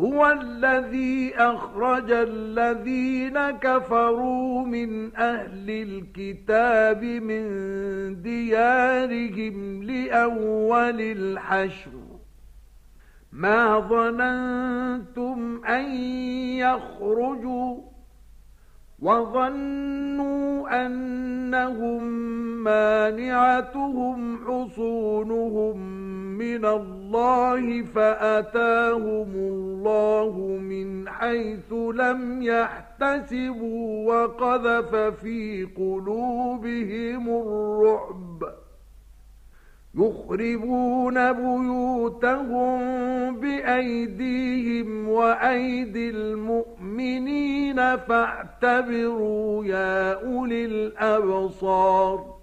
هو الذي أخرج الذين كفروا من أهل الكتاب من ديارهم لأول الحشر. ما ظننتم أن يخرجوا وظنوا أنهم مانعتهم حصونهم من الله فأتاهم الله من حيث لم يحتسبوا وقذف في قلوبهم الرعب. يخربون بيوتهم بأيديهم وأيدي المؤمنين فاعتبروا يا أولي الأبصار.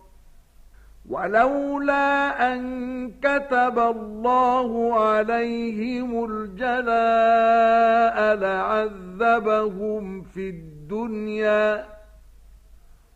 ولولا أن كتب الله عليهم الجلاء لعذبهم في الدنيا.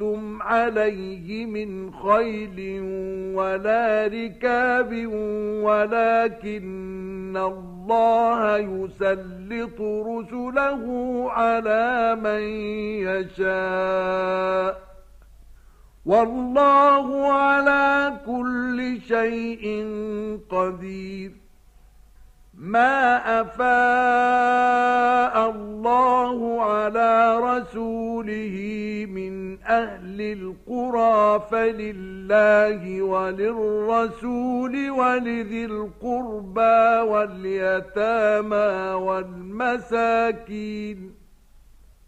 لستم عليه من خيل ولا ركاب ولكن الله يسلط رسله على من يشاء والله على كل شيء قدير ما أفاء الله على رسوله من أهل القرى فلله وللرسول ولذي القربى واليتامى والمساكين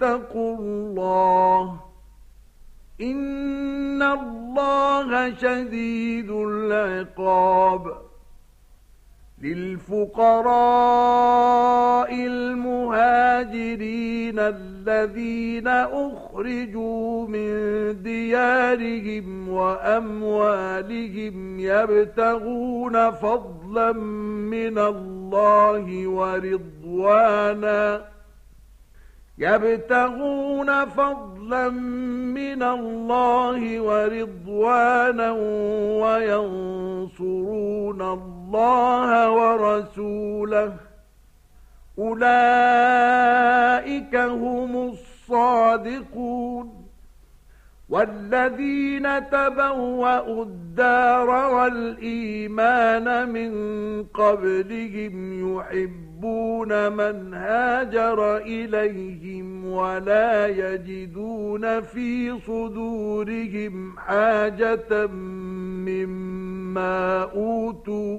واتقوا الله إن الله شديد العقاب للفقراء المهاجرين الذين أخرجوا من ديارهم وأموالهم يبتغون فضلا من الله ورضوانا يبتغون فضلا من الله ورضوانا وينصرون الله ورسوله. أولئك هم الصادقون. والذين تبوأوا الدار والإيمان من قبلهم يحبون من هاجر إليهم ولا يجدون في صدورهم حاجة مما أوتوا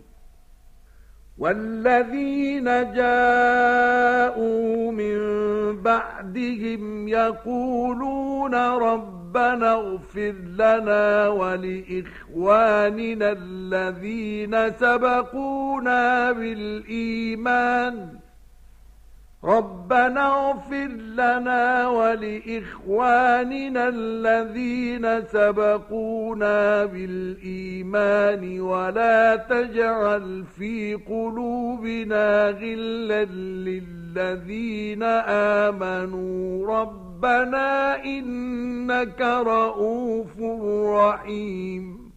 والذين جاءوا من بعدهم يقولون ربنا اغفر لنا ولإخواننا الذين سبقونا بالإيمان. ربنا اغفر لنا ولإخواننا الذين سبقونا بالإيمان ولا تجعل في قلوبنا غلا للذين آمنوا. ربنا إنك رؤوف رحيم.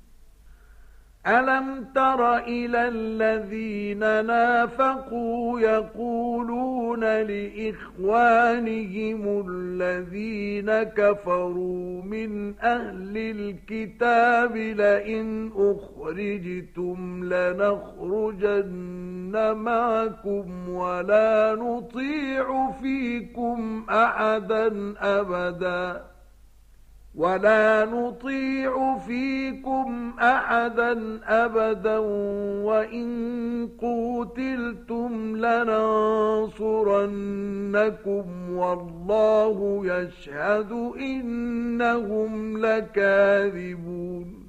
ألم تر إلى الذين نافقوا يقولون لإخوانهم الذين كفروا من أهل الكتاب لئن أخرجتم لنخرجن معكم ولا نطيع فيكم أحدا أبداً ولا نطيع فيكم أحدا أبدا وإن قوتلتم لننصرنكم والله يشهد إنهم لكاذبون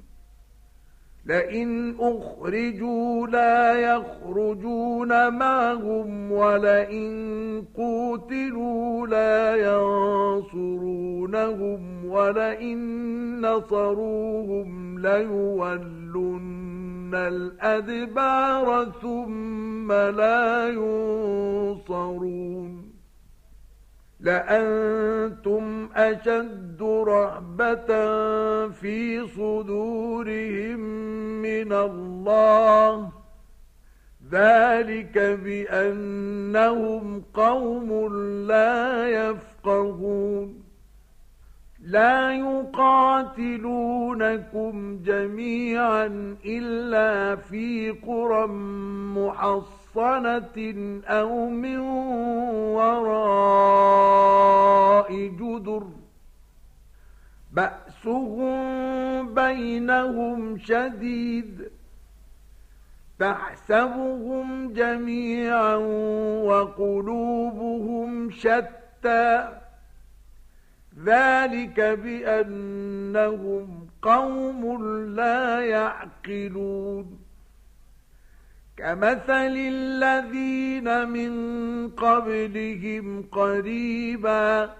لئن أخرجوا لا يخرجون معهم ولئن قوتلوا لا ينصرونهم ولئن نصروهم ليولن الأدبار ثم لا ينصرون. لأنتم أشد رهبة في صدورهم من الله. ذلك بأنهم قوم لا يفقهون. لا يقاتلونكم جميعا إلا في قرى محصنة. أو من وراء جدر بأسهم بينهم شديد تحسبهم جميعا وقلوبهم شتى ذلك بأنهم قوم لا يعقلون كمثل الذين من قبلهم قريبا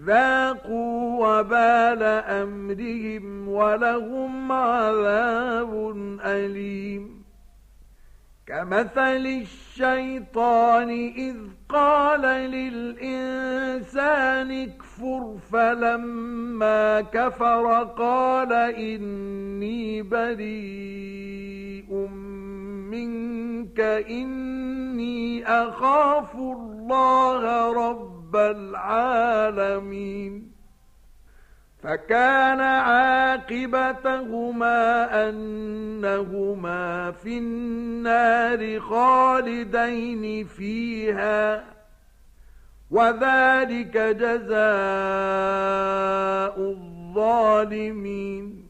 ذاقوا وبال أمرهم ولهم عذاب أليم. كمثل الشيطان إذ قال للإنسان اكفر فلما كفر قال إني بريء منك إني أخاف الله رب العالمين. فكان عاقبتهما أنهما في النار خالدين فيها وذلك جزاء الظالمين.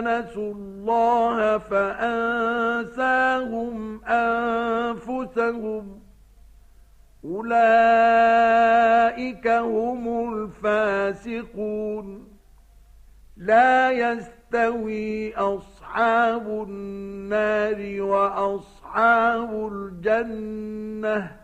نسوا الله فأنساهم أنفسهم أولئك هم الفاسقون لا يستوي أصحاب النار وأصحاب الجنة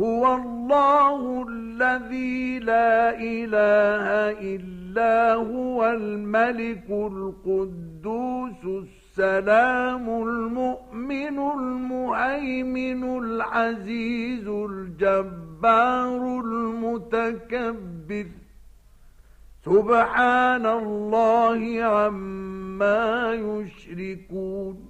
هو الله الذي لا إله إلا هو الملك القدوس السلام المؤمن المهيمن العزيز الجبار المتكبر. سبحان الله عما يشركون.